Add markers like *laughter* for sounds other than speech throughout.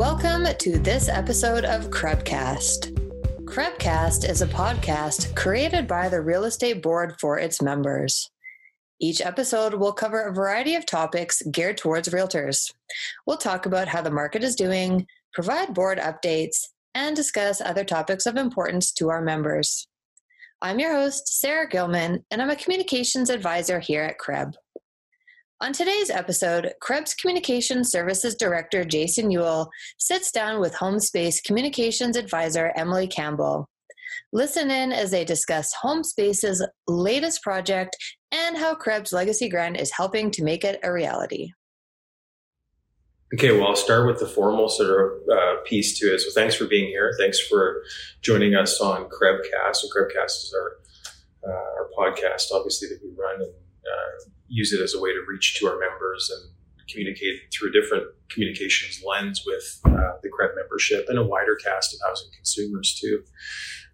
Welcome to this episode of CREBcast. CREBcast is a podcast created by the Real Estate Board for its members. Each episode will cover a variety of topics geared towards realtors. We'll talk about how the market is doing, provide board updates, and discuss other topics of importance to our members. I'm your host, Sarah Gilman, and I'm a communications advisor here at CREB. On today's episode, CREB's Communications Services Director Jason Ewell sits down with HomeSpace Communications Advisor Emily Campbell. Listen in as they discuss HomeSpace's latest project and how CREB's Legacy Grant is helping to make it a reality. Okay, well, I'll start with the formal sort of uh, piece to it. So, thanks for being here. Thanks for joining us on CREBcast. So, CREBcast is our uh, our podcast, obviously that we run and uh, use it as a way to reach to our members and communicate through a different communications lens with uh, the CREB's membership and a wider cast of housing consumers too.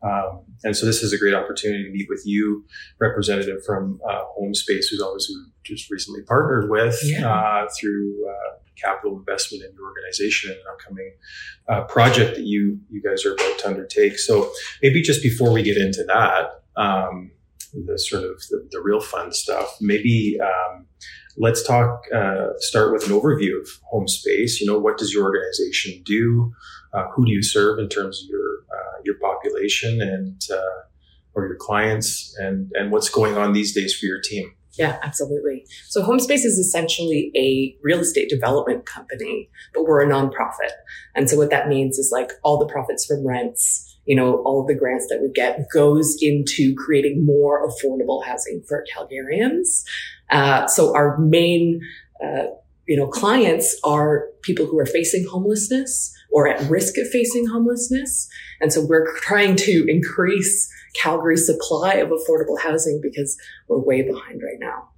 Um, and so this is a great opportunity to meet with you, representative from uh, HomeSpace, who's obviously just recently partnered with yeah. uh, through uh, capital investment in your organization and an upcoming uh, project that you you guys are about to undertake. So maybe just before we get into that. Um, the sort of the, the real fun stuff. Maybe um, let's talk. Uh, start with an overview of HomeSpace. You know, what does your organization do? Uh, who do you serve in terms of your uh, your population and uh, or your clients, and and what's going on these days for your team? Yeah, absolutely. So HomeSpace is essentially a real estate development company, but we're a nonprofit. And so what that means is like all the profits from rents, you know, all of the grants that we get goes into creating more affordable housing for Calgarians. Uh, so our main, uh, you know, clients are people who are facing homelessness or at risk of facing homelessness. And so we're trying to increase Calgary's supply of affordable housing because we're way behind right now.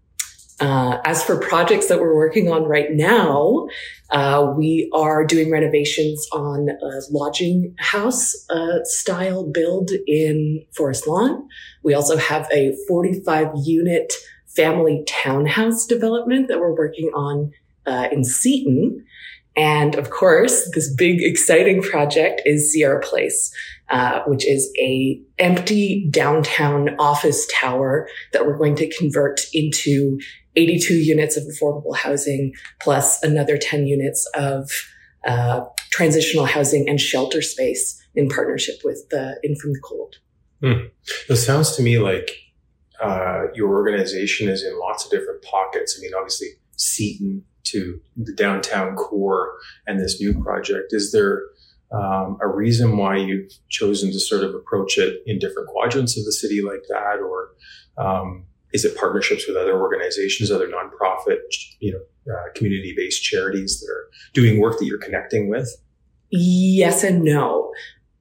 Uh, as for projects that we're working on right now, uh, we are doing renovations on a lodging house uh, style build in Forest Lawn. We also have a 45 unit family townhouse development that we're working on uh, in Seton. And of course, this big exciting project is Sierra Place, uh, which is a empty downtown office tower that we're going to convert into 82 units of affordable housing plus another 10 units of uh, transitional housing and shelter space in partnership with the Inn From the Cold. Hmm. It sounds to me like uh, your organization is in lots of different pockets. I mean, obviously, Seton to the downtown core and this new project. Is there um, a reason why you've chosen to sort of approach it in different quadrants of the city like that, or um, is it partnerships with other organizations, other nonprofit, you know, uh, community-based charities that are doing work that you're connecting with? Yes and no.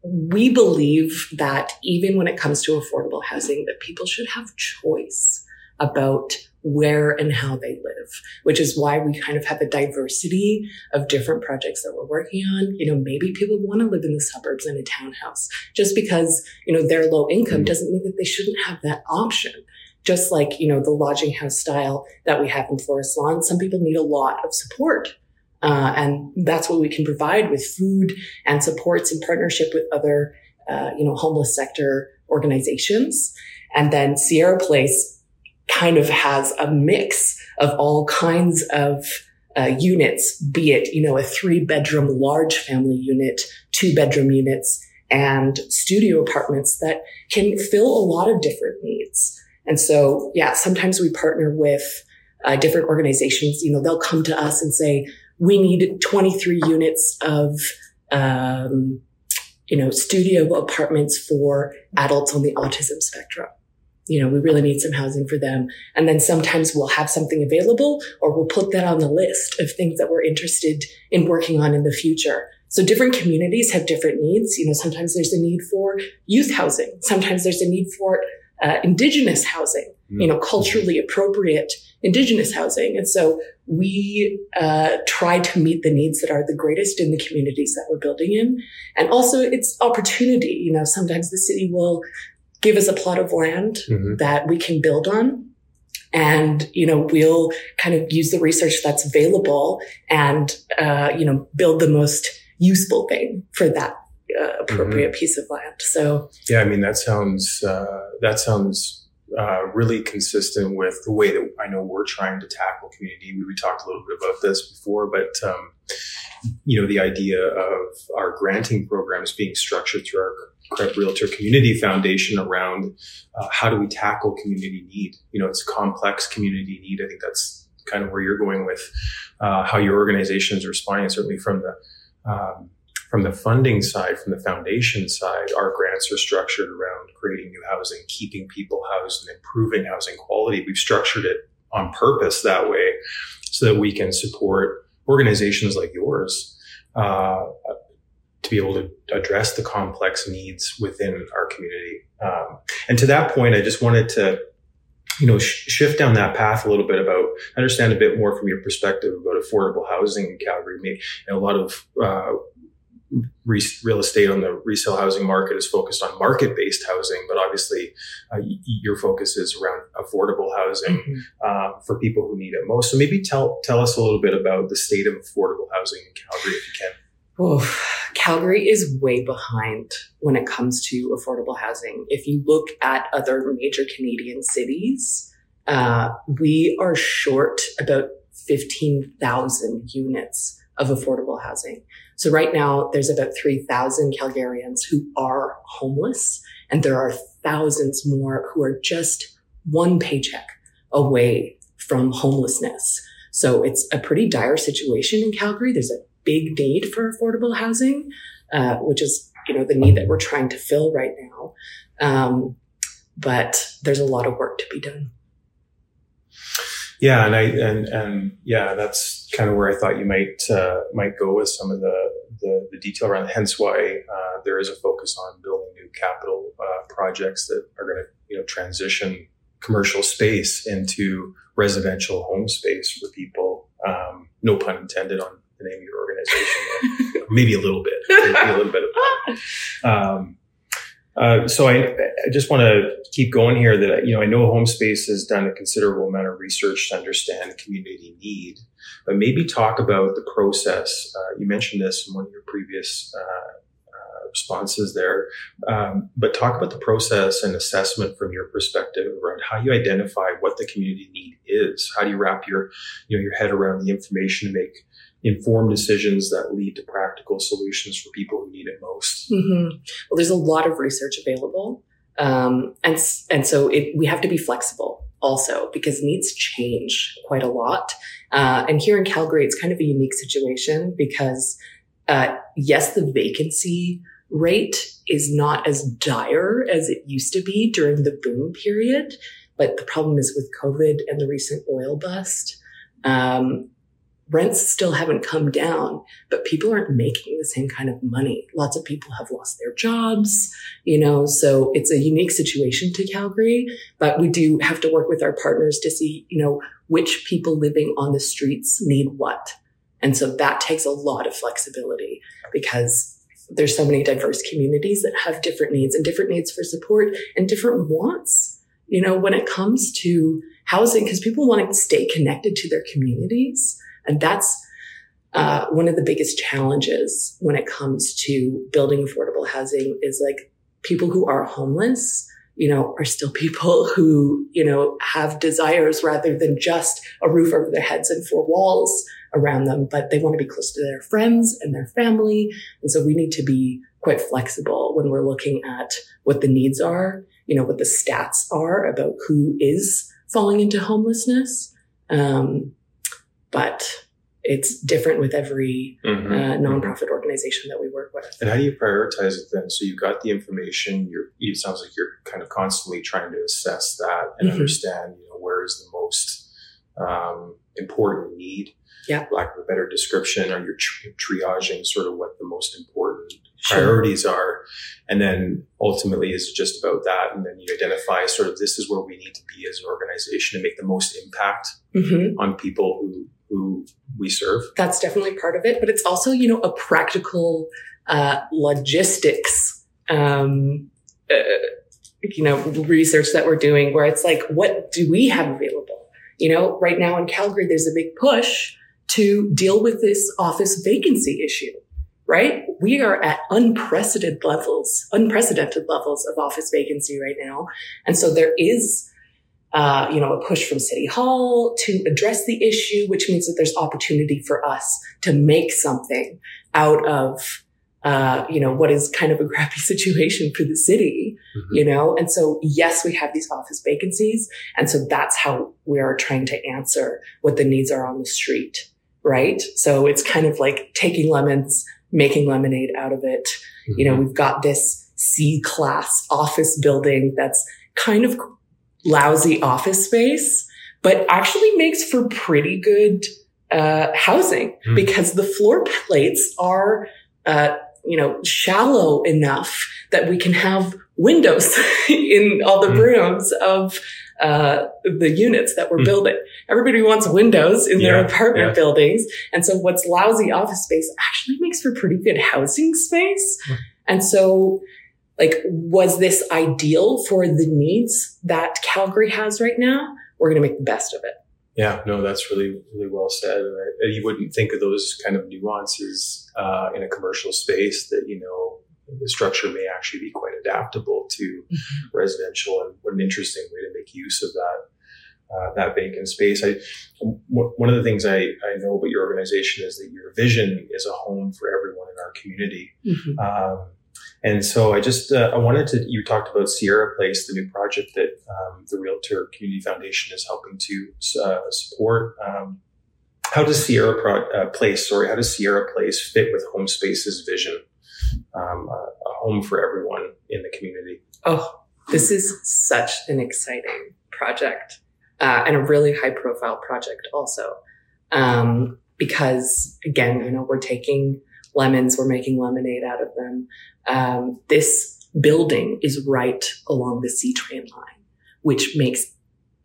We believe that even when it comes to affordable housing, that people should have choice about where and how they live, which is why we kind of have a diversity of different projects that we're working on. You know, maybe people want to live in the suburbs in a townhouse. Just because, you know, they're low income mm-hmm. doesn't mean that they shouldn't have that option just like, you know, the lodging house style that we have in Forest Lawn, some people need a lot of support. Uh, and that's what we can provide with food and supports in partnership with other, uh, you know, homeless sector organizations. And then Sierra Place kind of has a mix of all kinds of uh, units, be it, you know, a three bedroom large family unit, two bedroom units, and studio apartments that can fill a lot of different needs. And so, yeah, sometimes we partner with uh, different organizations. You know, they'll come to us and say, we need 23 units of, um, you know, studio apartments for adults on the autism spectrum. You know, we really need some housing for them. And then sometimes we'll have something available or we'll put that on the list of things that we're interested in working on in the future. So different communities have different needs. You know, sometimes there's a need for youth housing. Sometimes there's a need for uh, indigenous housing, mm. you know, culturally appropriate indigenous housing. And so we uh, try to meet the needs that are the greatest in the communities that we're building in. And also it's opportunity. You know, sometimes the city will give us a plot of land mm-hmm. that we can build on. And, you know, we'll kind of use the research that's available and, uh, you know, build the most useful thing for that uh, appropriate mm-hmm. piece of land. So yeah, I mean that sounds uh, that sounds uh, really consistent with the way that I know we're trying to tackle community. We, we talked a little bit about this before, but um, you know the idea of our granting programs being structured through our CREB's Realtor Community Foundation around uh, how do we tackle community need. You know, it's complex community need. I think that's kind of where you're going with uh, how your organization is responding. Certainly from the um, from the funding side, from the foundation side, our grants are structured around creating new housing, keeping people housed, and improving housing quality. We've structured it on purpose that way so that we can support organizations like yours uh, to be able to address the complex needs within our community. Um, and to that point, I just wanted to you know, sh- shift down that path a little bit about understand a bit more from your perspective about affordable housing in Calgary. Maybe a lot of uh, re- real estate on the resale housing market is focused on market-based housing, but obviously uh, y- your focus is around affordable housing mm-hmm. uh, for people who need it most. So maybe tell tell us a little bit about the state of affordable housing in Calgary, if you can. Oh, Calgary is way behind when it comes to affordable housing. If you look at other major Canadian cities, uh, we are short about 15,000 units of affordable housing. So right now there's about 3,000 Calgarians who are homeless and there are thousands more who are just one paycheck away from homelessness. So it's a pretty dire situation in Calgary. There's a big need for affordable housing, uh, which is, you know, the need that we're trying to fill right now. Um, but there's a lot of work to be done. Yeah, and I and and yeah, that's kind of where I thought you might uh, might go with some of the the, the detail around. Hence, why uh, there is a focus on building new capital uh, projects that are going to you know transition commercial space into residential home space for people. Um, no pun intended on the name of your organization, maybe a little bit, maybe a little bit of. Um, uh, so I, I just want to keep going here that, you know, I know HomeSpace has done a considerable amount of research to understand community need, but maybe talk about the process. Uh, you mentioned this in one of your previous uh, uh responses there, um, but talk about the process and assessment from your perspective around how you identify what the community need is. How do you wrap your, you know, your head around the information to make informed decisions that lead to practical solutions for people who need it most. Mm-hmm. Well, there's a lot of research available. Um, and, and so it, we have to be flexible also because needs change quite a lot. Uh, and here in Calgary, it's kind of a unique situation because, uh, yes, the vacancy rate is not as dire as it used to be during the boom period. But the problem is with COVID and the recent oil bust, um, rents still haven't come down, but people aren't making the same kind of money. Lots of people have lost their jobs, you know, so it's a unique situation to Calgary, but we do have to work with our partners to see, you know, which people living on the streets need what. And so that takes a lot of flexibility because there's so many diverse communities that have different needs and different needs for support and different wants, you know, when it comes to housing, because people want to stay connected to their communities. And that's uh, one of the biggest challenges when it comes to building affordable housing is like people who are homeless, you know, are still people *laughs* who, you know, have desires rather than just a roof over their heads and four walls around them, but they want to be close to their friends and their family. And so we need to be quite flexible when we're looking at what the needs are, you know, what the stats are about who is falling into homelessness. Um, but it's different with every mm-hmm. uh, nonprofit organization that we work with. And how do you prioritize it then? So you've got the information. You're, it sounds like you're kind of constantly trying to assess that and mm-hmm. understand, you know, where is the most um, important need. Yeah. Lack of a better description, or you're tri- triaging sort of what the most important sure. priorities are, and then ultimately is just about that. And then you identify sort of this is where we need to be as an organization to make the most impact mm-hmm. on people who who we serve. That's definitely part of it, but it's also, you know, a practical uh, logistics, um, uh, you know, research that we're doing where it's like, what do we have available? You know, right now in Calgary, there's a big push to deal with this office vacancy issue. right? We are at unprecedented levels, unprecedented levels of office vacancy right now. And so there is, uh, you know, a push from City Hall to address the issue, which means that there's opportunity for us to make something out of, uh, you know, what is kind of a *laughs* crappy situation for the city, mm-hmm. you know? And so, yes, we have these office vacancies. And so that's how we are trying to answer what the needs are on the street right? So it's kind of like taking lemons, making lemonade out of it. Mm-hmm. You know, mm-hmm. we've got this C class office building that's kind of lousy office space, but actually makes for pretty good uh, housing mm-hmm. because the floor plates are, uh, you know, shallow enough that we can have windows *laughs* in all the mm-hmm. rooms of uh, the units that we're mm. building. Everybody wants windows in yeah, their apartment yeah. buildings. And so what's lousy office space actually makes for pretty good housing space. Mm. And so like, was this ideal for the needs that Calgary has right now? We're going to make the best of it. Yeah, no, that's really, really well said. You wouldn't think of those kind of nuances uh, in a commercial space that, you know, the structure may actually be quite adaptable to mm-hmm. residential and what an interesting way to make use of that uh, that vacant space. I, one of the things I, I know about your organization is that your vision is a home for everyone in our community. Mm-hmm. Um, and so I just uh, I wanted to you talked about Sierra Place, the new project that um, the Realtor Community Foundation is helping to uh, support. Um, how does Sierra Pro- uh, Place, sorry, how does Sierra Place fit with Home Space's vision? um, a, home for everyone in the community. Oh, this is such an exciting project uh, and a really high profile project also. Um, because again, you know, we're taking lemons, we're making lemonade out of them. Um, this building is right along the C train line, which makes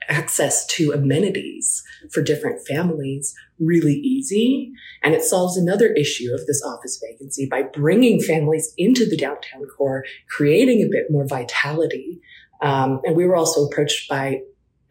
access to amenities for different families really easy. And it solves another issue of this office vacancy by bringing families into the downtown core, creating a bit more vitality. Um, and we were also approached by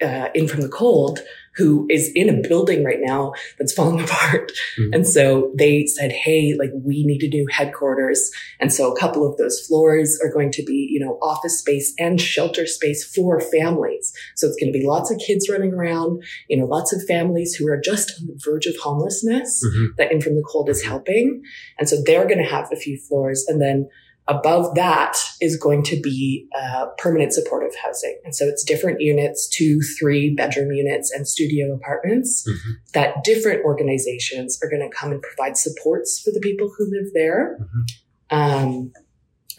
uh, Inn from the Cold who is in a building right now that's falling *laughs* apart. Mm-hmm. And so they said, Hey, like we need to do headquarters. And so a couple of those floors are going to be, you know, office space and shelter space for families. So it's going to be lots of kids running around, you know, lots of families who are just on the verge of homelessness mm-hmm. that Inn from the Cold is helping. And so they're going to have a few floors and then Above that is going to be uh, permanent supportive housing. And so it's different units, two, three bedroom units and studio apartments mm-hmm. that different organizations are going to come and provide supports for the people who live there. Mm-hmm. Um,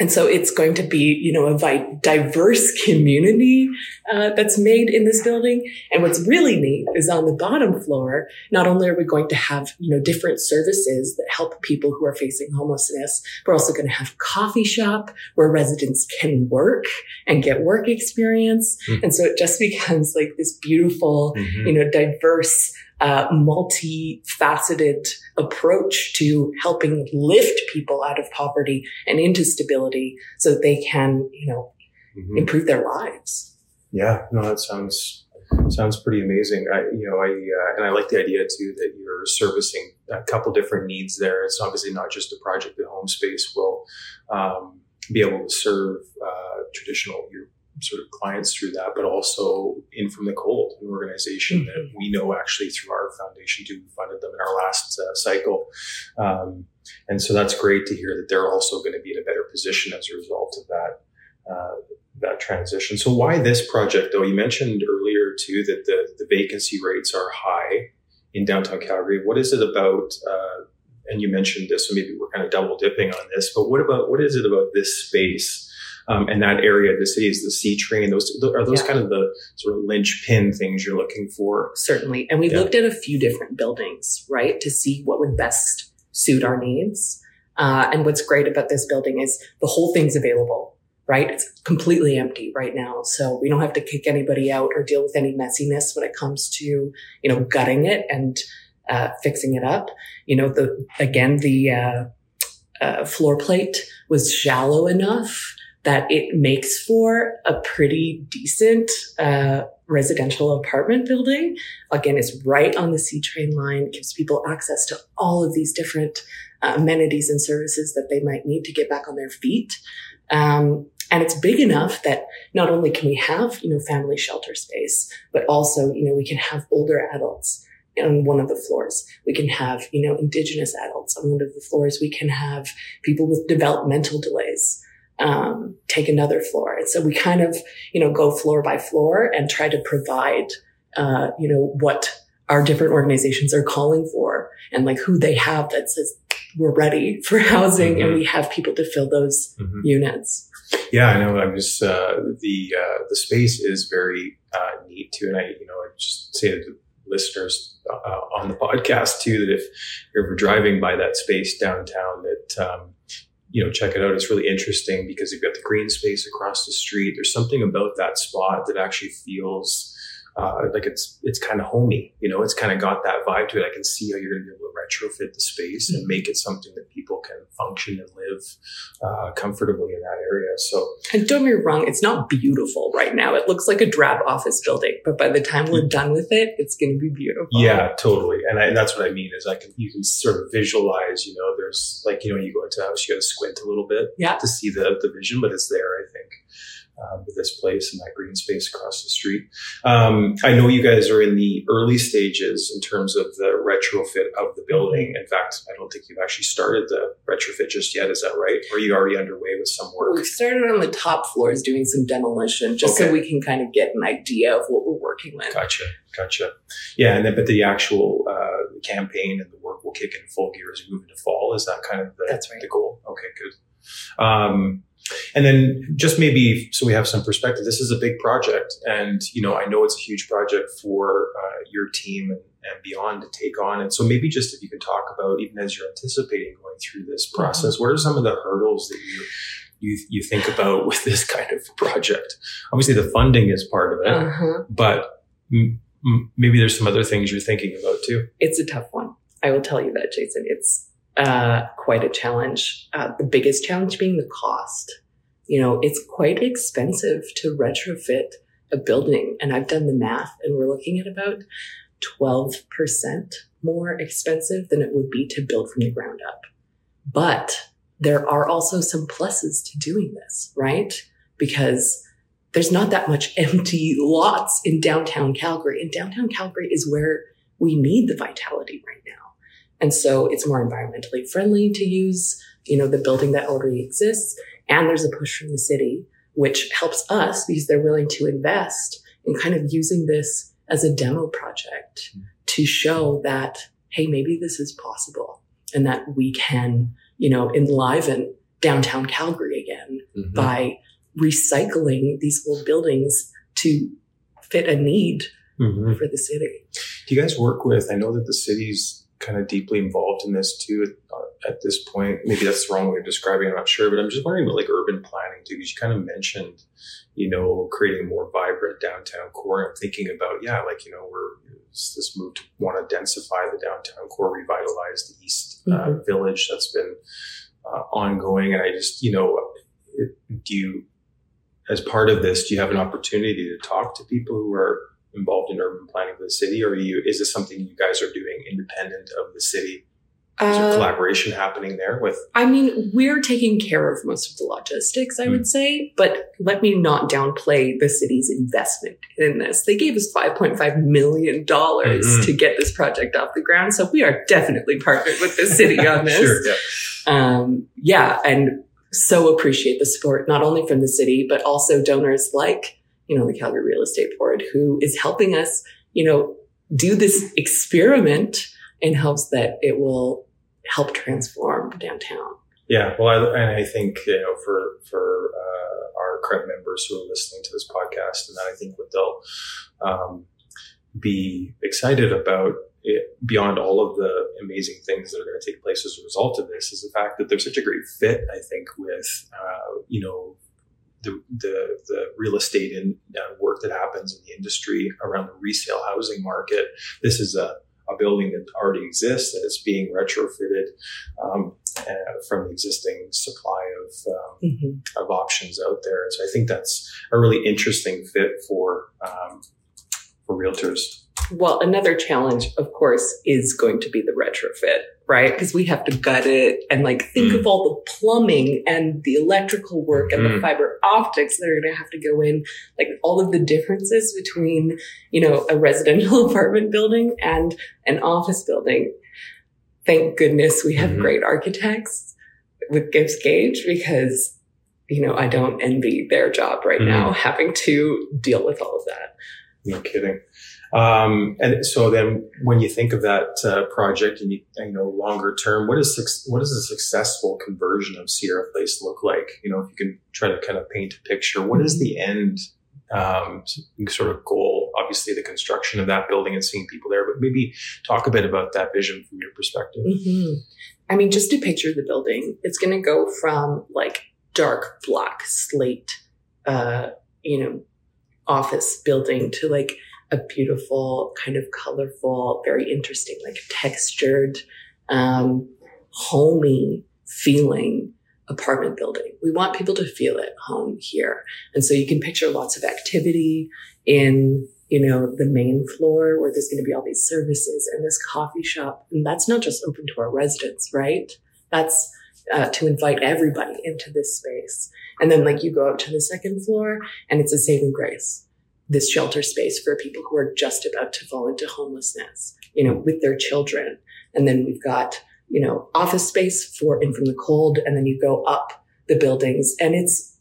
and so it's going to be, you know, a diverse *laughs* community uh, that's made in this building. And what's really neat is on the bottom floor, not only are we going to have, you know, different services that help people who are facing homelessness, we're also going to have a coffee shop where residents can work and get work experience. Mm-hmm. And so it just *laughs* becomes like this beautiful, mm-hmm. you know, diverse uh, multifaceted approach to helping lift people out of poverty and into stability so that they can, you know, mm-hmm. improve their lives. Yeah, no, that sounds sounds pretty amazing. I, you know, I uh, and I like the idea too that you're servicing a couple different needs there. It's obviously not just a project that Home Space will um, be able to serve uh, traditional your sort of clients through that, but also Inn from the Cold, an organization mm-hmm. that we know actually through our foundation too. We funded them in our last uh, cycle. Um, and so that's great to hear that they're also going to be in a better position as a result of that, uh, that transition. So why this project though? You mentioned earlier too that the, the vacancy rates are high in downtown Calgary. What is it about, uh, and you mentioned this, so maybe we're kind of double dipping on this, but what about, what is it about this space um, and that area of the city is the C train. Those are those yeah. kind of the sort of linchpin things you're looking for. Certainly, and we yeah. looked at a few different buildings, right, to see what would best suit our needs. Uh, and what's great about this building is the whole thing's available, right? It's completely empty right now. So we don't have to kick anybody out or deal with any messiness when it comes to, you know, gutting it and uh, fixing it up. You know, the, again, the, uh, uh floor plate was shallow enough that it makes for a pretty decent uh, residential apartment building. Again, it's right on the C train line, gives people access to all of these different uh, amenities and services that they might need to get back on their feet. Um, and it's big enough that not only can we have, you know, family shelter space, but also, you know, we can have older adults on one of the floors. We can have, you know, indigenous adults on one of the floors. We can have people with developmental delays um, take another floor. And so we kind of, you know, go floor by floor and try to provide, uh, you know, what our different organizations are calling for and like who they have that says we're ready for housing mm-hmm. and we have people to fill those mm-hmm. units. Yeah, I know. I was uh, the uh, the space is very uh, neat too, and I you know I just say to the listeners uh, on the podcast too that if you're driving by that space downtown, that um, you know, check it out. It's really interesting because you've got the green space across the street. There's something about that spot that actually feels uh, like it's it's kind of homey. You know, it's kind of got that vibe to it. I can see how you're going to be able to retrofit the space and make it something that people can function and live uh, comfortably in that area. So, and don't get me wrong, it's not beautiful right now. It looks like a drab office building, but by the time we're done with it, it's going to be beautiful. Yeah, totally. And, I, and that's what I mean is I can you can sort of visualize. You know, there's like you know when you go into a house, you got to squint a little bit yeah. to see the the vision, but it's there. I think um, with this place and that green space across the street. Um, I know you guys are in the early stages in terms of the retrofit of the building. In fact, I don't think you've actually started the retrofit just yet. Is that right? Or are you already underway with some work? We started on the top floors doing some demolition just okay. so we can kind of get an idea of what we're working with. Gotcha. Gotcha. Yeah. And then, but the actual uh, campaign and the work will kick in full gear as we move into fall. Is that kind of the, That's right. the goal? Okay, good. Um, and then just maybe so we have some perspective, this is a big project. And, you know, I know it's a huge project for uh, your team and, and, beyond to take on. And so maybe just if you could talk about, even as you're anticipating going through this mm-hmm. process, what are some of the hurdles that you you, you think about *laughs* with this kind of project? Obviously, the funding is part of it, uh-huh. but m- m- maybe there's some other things you're thinking about too. It's a tough one. I will tell you that, Jason. It's uh, quite a challenge. Uh, the biggest challenge being the cost. You know, it's quite expensive to retrofit a building. And I've done the math and we're looking at about 12% more expensive than it would be to build from the ground up. But there are also some pluses to doing this, right? Because there's not that much *laughs* empty lots in downtown Calgary. And downtown Calgary is where we need the vitality right now. And so it's more environmentally friendly to use, you know, the building that already exists. And there's a push from the city, which helps us because they're willing to invest in kind of using this as a demo project to show that, hey, maybe this is possible and that we can, you know, enliven downtown Calgary again mm-hmm. by recycling these old buildings to fit a need mm-hmm. for the city. Do you guys work with, I know that the city's kind of deeply involved in this too at, uh, at, this point. Maybe that's the wrong way of describing it. I'm not sure, but I'm just wondering about like urban planning too, because you kind of mentioned, you know, creating a more vibrant downtown core. I'm thinking about, yeah, like, you know, we're this move to want to densify the downtown core, revitalize the East uh, mm-hmm. Village that's been uh, ongoing. And I just, you know, it, do you, as part of this, do you have an opportunity to talk to people who are involved in urban planning for the city, or you is this something you guys are doing independent of the city? Is there uh, collaboration happening there with? I mean, we're taking care of most of the logistics, I mm. would say, but let me not downplay the city's investment in this. They gave us $5.5 million mm-hmm. to get this project off the ground. So we are definitely partnered with the city *laughs* on this. sure, yeah. Um, yeah. And so appreciate the support, not only from the city, but also donors like you know, the Calgary Real Estate Board, who is helping us, you know, do this experiment and hopes that it will help transform downtown. Yeah, well, I, and I think you know, for for uh, our current members who are listening to this podcast, and I think what they'll um, be excited about it, beyond all of the amazing things that are going to take place as a result of this is the fact that there's such a great fit, I think, with uh, you know the, the, the real estate and uh, work that happens in the industry around the resale housing market. This is a, a building that already exists and it's being retrofitted um, uh, from the existing supply of um, mm-hmm. of options out there. So I think that's a really interesting fit for um, for realtors? Well, another challenge, of course, is going to be the retrofit, right? Because we have to gut it and like think Mm. of all the plumbing and the electrical work and the Mm. fiber optics that are going to have to go in, like all of the differences between, you know, a residential *laughs* apartment building and an office building. Thank goodness we have Mhm. great architects with Gibbs Gage because, you know, I don't envy their job right Mhm. now having to deal with all of that. No kidding. Um, and so then, when you think of that uh, project, and you, you know longer term, what is what does a successful conversion of Sierra Place look like? You know, if you can try to kind of paint a picture, what is the end um, sort of goal? Obviously, the construction of that building and seeing people there, but maybe talk a bit about that vision from your perspective. hmm I mean, just to picture the building, it's going to go from like dark black slate, uh, you know, office building to like a beautiful, kind of colorful, very interesting, like textured, um, homey feeling apartment building. We want people to feel at home here. And so you can picture lots of activity in, you know, the main floor where there's going to be all these services and this coffee shop. And that's not just open to our residents, right? That's uh, to invite everybody into this space. And then like you go up to the second floor and it's a saving grace. This shelter space for people who are just about to fall into homelessness, you know, with their children. And then we've got, you know, office space for Inn from the Cold. And then you go up the buildings and it's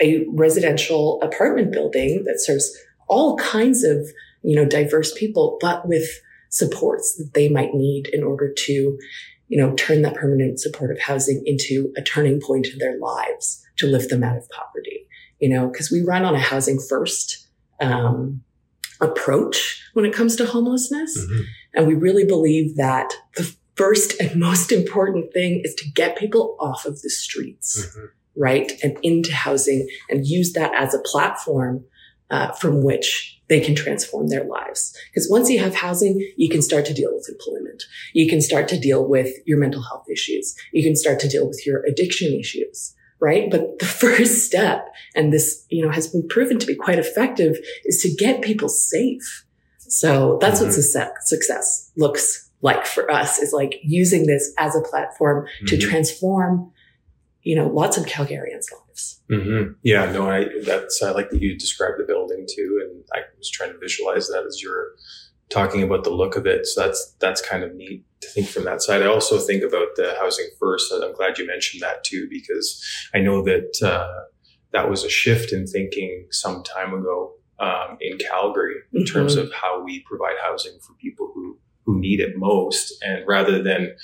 a residential apartment building that serves all kinds of, you know, diverse people, but with supports that they might need in order to, you know, turn that permanent supportive housing into a turning point in their lives to lift them out of poverty. You know, because we run on a housing first um, approach when it comes to homelessness. Mhm. And we really believe that the first and *laughs* most important thing is to get people off of the streets, Mhm. right? And into housing and use that as a platform uh, from which they can transform their lives. Because once you have housing, you can start to deal with employment. You can start to deal with your mental health issues. You can start to deal with your addiction issues, right? But the *laughs* first step, and this, you know, has been proven to be quite effective, is to get people safe. So that's Mhm. what success, success looks like for us is like using this as a platform to Mhm. transform, you know, lots of Calgarians' lives. hmm Yeah, no, I that's I like that you described the building too, and I was trying to visualize that as you're talking about the look of it. So that's that's kind of neat to think from that side. I also think about the housing first. and I'm glad you mentioned that too, because I know that uh, that was a shift in thinking some time ago um, in Calgary in terms Mhm. of how we provide housing for people who who need it most, and rather than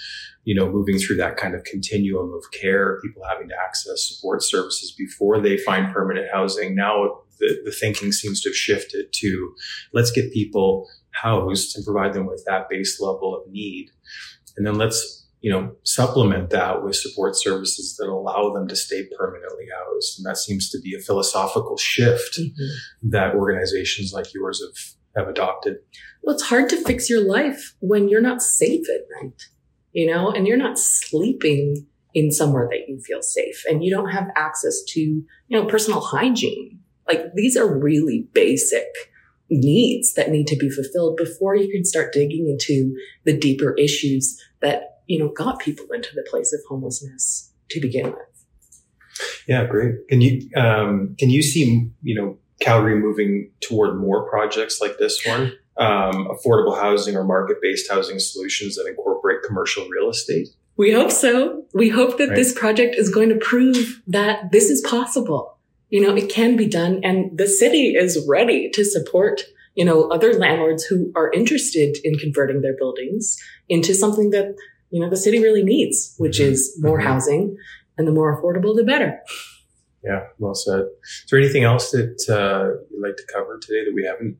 you know, moving through that kind of continuum of care, people having to access support services before they find permanent housing. Now the, the thinking seems to have shifted to let's get people housed and provide them with that base level of need. And then let's, you know, supplement that with support services that allow them to stay permanently housed. And that seems to be a philosophical shift mm-hmm. that organizations like yours have, have adopted. Well, it's hard to fix your life when you're not safe at night, you know, and you're not sleeping in somewhere that you feel safe and you don't have access to, you know, personal hygiene. Like these are really basic needs that need to be fulfilled before you can start digging into the deeper issues that, you know, got people into the place of homelessness to begin with. Yeah, great. Can you um, can you see you know Calgary moving toward more projects like this one, um, affordable housing or market based housing solutions that incorporate commercial real estate? We hope so. We hope that Right. this project is going to prove that this is possible. You know, it can be done and the city is ready to support, you know, other landlords who are interested in converting their buildings into something that, you know, the city really needs, which Mhm. is more Mhm. housing and the more affordable, the better. Yeah, well said. Is there anything else that uh, you'd like to cover today that we haven't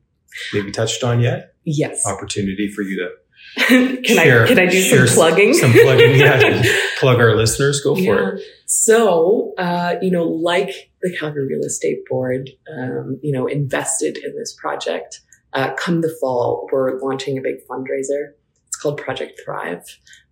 maybe touched on yet? Yes. Opportunity for you to *laughs* can share- I, can I do some plugging? Some plugging, yeah. *laughs* plug our listeners. Go for it. So, uh, you know, like the Calgary Real Estate Board, um, you know, invested in this project. Uh, come the fall, we're launching a big fundraiser. Called Project Thrive.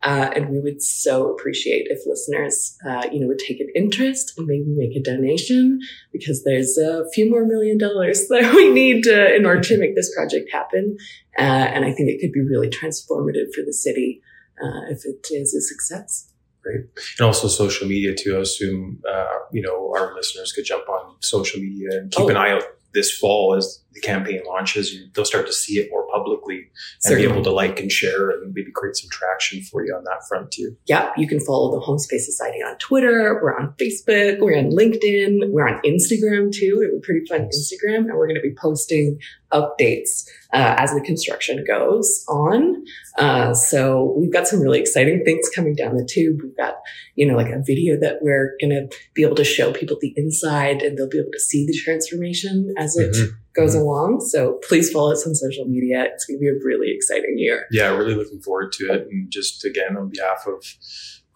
Uh, and we would so appreciate if listeners, uh, you know, would take an interest and maybe make a donation because there's a few more million dollars *laughs* that we need to, in order to make this project happen. Uh, and I think it could be really transformative for the city uh, if it is a success. Great. And also social media too. I assume, uh, you know, our listeners could jump on social media and keep oh. an eye out this fall as the campaign launches, they'll start to see it more publicly and Certainly. be able to like and share and maybe create some traction for you on that front too. Yeah, you can follow the Home Space Society on Twitter. We're on Facebook. We're on LinkedIn. We're on Instagram too. We have a pretty fun Instagram, and we're going to be posting updates uh, as the construction goes on. Uh, so we've got some really exciting things coming down the tube. We've got, you know, like a video that we're going to be able to show people the inside and they'll be able to see the transformation as it mm-hmm. Goes mm-hmm. along. So please follow us on social media. It's going to be a really exciting year. Yeah, really looking forward to it. And just again, on behalf of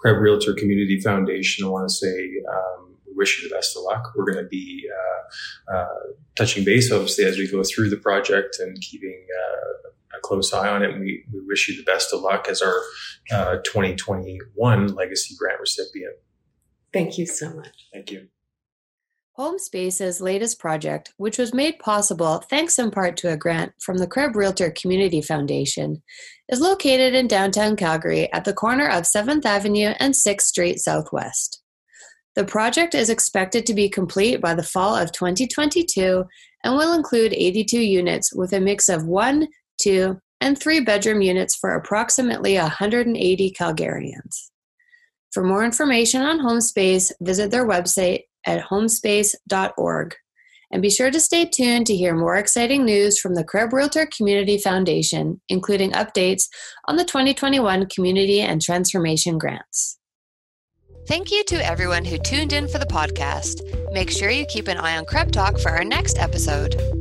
CREB's Realtor Community Foundation, I want to say, um, we wish you the best of luck. We're going to be uh, uh, touching base, obviously, as we go through the project and keeping uh, a close eye on it. And we, we wish you the best of luck as our uh, 2021 Legacy Grant recipient. Thank you so much. Thank you. Home Space's latest project, which was made possible thanks in part to a grant from the CREB's Realtor Community Foundation, is located in downtown Calgary at the corner of 7th Avenue and 6th Street Southwest. The project is expected to be complete by the fall of 2022 and will include 82 units with a mix of one, two, and three bedroom units for approximately 180 Calgarians. For more information on Homespace, visit their website at homespace.org. And be sure to stay tuned to hear more exciting news from the CREB's Realtor Community Foundation, including updates on the 2021 Community and Transformation Grants. Thank you to everyone who tuned in for the podcast. Make sure you keep an eye on Krebs Talk for our next episode.